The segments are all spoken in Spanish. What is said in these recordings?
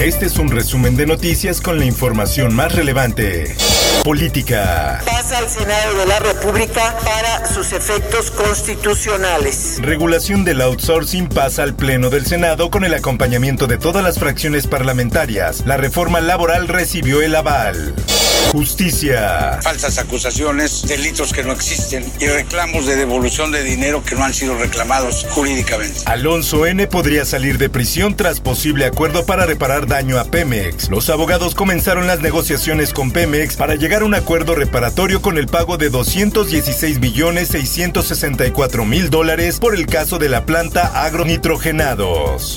Este es un resumen de noticias con la información más relevante. Política. Pasa al Senado de la República para sus efectos constitucionales. Regulación del outsourcing pasa al Pleno del Senado con el acompañamiento de todas las fracciones parlamentarias. La reforma laboral recibió el aval. Justicia. Falsas acusaciones, delitos que no existen y reclamos de devolución de dinero que no han sido reclamados jurídicamente. Alonso N. podría salir de prisión tras posible acuerdo para reparar daño a Pemex. Los abogados comenzaron las negociaciones con Pemex para llegar a un acuerdo reparatorio con el pago de 216 millones 664 mil dólares por el caso de la planta agronitrogenados.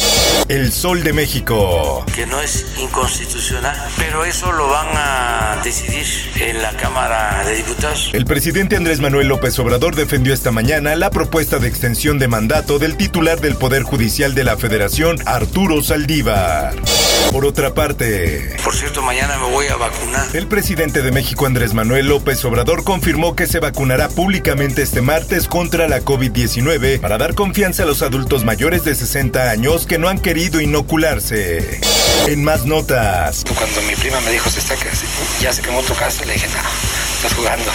El Sol de México. Que no es inconstitucional, pero eso lo van a decidir en la Cámara de Diputados. El presidente Andrés Manuel López Obrador defendió esta mañana la propuesta de extensión de mandato del titular del Poder Judicial de la Federación, Arturo Saldívar. Por otra parte, por cierto, mañana me voy a vacunar. El presidente de México, Andrés Manuel López Obrador, confirmó que se vacunará públicamente este martes contra la COVID-19 para dar confianza a los adultos mayores de 60 años que no han querido inocularse. En más notas. Cuando mi prima me dijo, se está ya se quemó tu casa, le dije, no, estás jugando.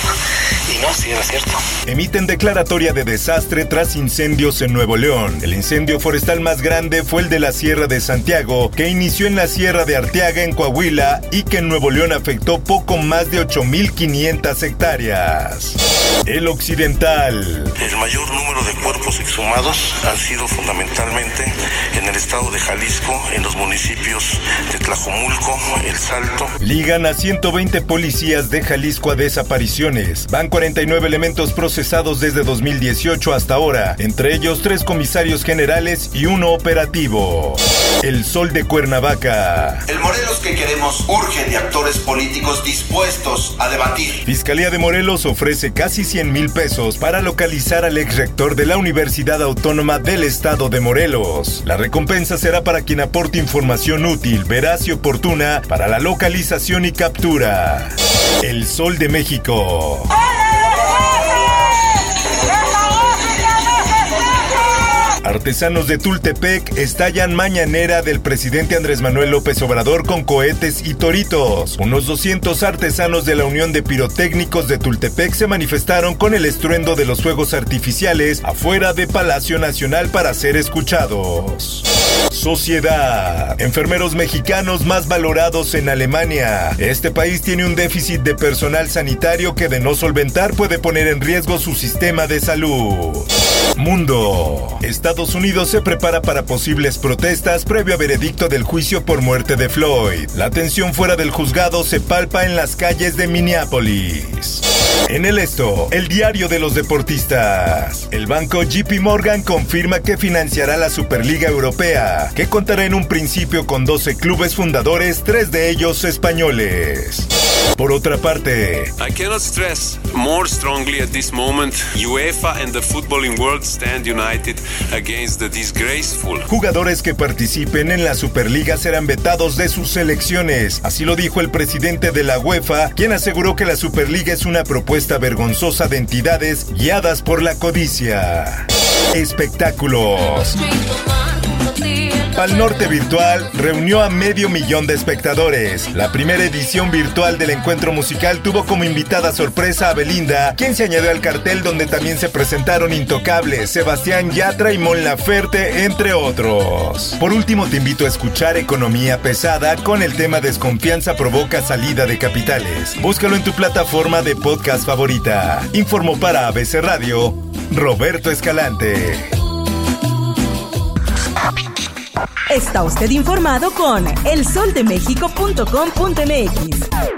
Y no, sí era cierto. Emiten declaratoria de desastre tras incendios en Nuevo León. El incendio forestal más grande fue el de la Sierra de Santiago, que inició en la Sierra de Arteaga en Coahuila y que en Nuevo León afectó poco más de 8.500 hectáreas. El Occidental. El mayor número de cuerpos exhumados han sido fundamentalmente en el estado de Jalisco, en los municipios de Tlajomulco, El Salto. Ligan a 120 policías de Jalisco a desapariciones. Van 49 elementos procesados desde 2018 hasta ahora, entre ellos tres comisarios generales y uno operativo. El Sol de Cuernavaca. El Morelos que queremos urge de actores políticos dispuestos a debatir. Fiscalía de Morelos ofrece casi 100 mil pesos para localizar al ex rector de la Universidad Autónoma del Estado de Morelos. La recompensa será para quien aporte información útil, veraz y oportuna para la localización y captura. El Sol de México. Artesanos de Tultepec estallan mañanera del presidente Andrés Manuel López Obrador con cohetes y toritos. Unos 200 artesanos de la Unión de Pirotécnicos de Tultepec se manifestaron con el estruendo de los fuegos artificiales afuera de Palacio Nacional para ser escuchados. Sociedad. Enfermeros mexicanos más valorados en Alemania. Este país tiene un déficit de personal sanitario que de no solventar puede poner en riesgo su sistema de salud. Mundo. Estados Unidos se prepara para posibles protestas previo a veredicto del juicio por muerte de Floyd. La tensión fuera del juzgado se palpa en las calles de Minneapolis. En el esto, el diario de los deportistas. El banco JP Morgan confirma que financiará la Superliga Europea, que contará en un principio con 12 clubes fundadores, tres de ellos españoles. Por otra parte, I cannot stress more strongly at this moment UEFA and the footballing world stand united against the disgraceful. Jugadores que participen en la Superliga serán vetados de sus selecciones. Así lo dijo el presidente de la UEFA, quien aseguró que la Superliga es una propuesta vergonzosa de entidades guiadas por la codicia. Espectáculos. Pal Norte Virtual reunió a medio millón de espectadores. La primera edición virtual del encuentro musical tuvo como invitada sorpresa a Belinda, quien se añadió al cartel donde también se presentaron Intocables, Sebastián Yatra y Mon Laferte, entre otros. Por último, te invito a escuchar Economía Pesada con el tema Desconfianza provoca salida de capitales. Búscalo en tu plataforma de podcast favorita. Informó para ABC Radio, Roberto Escalante. Está usted informado con elsoldemexico.com.mx.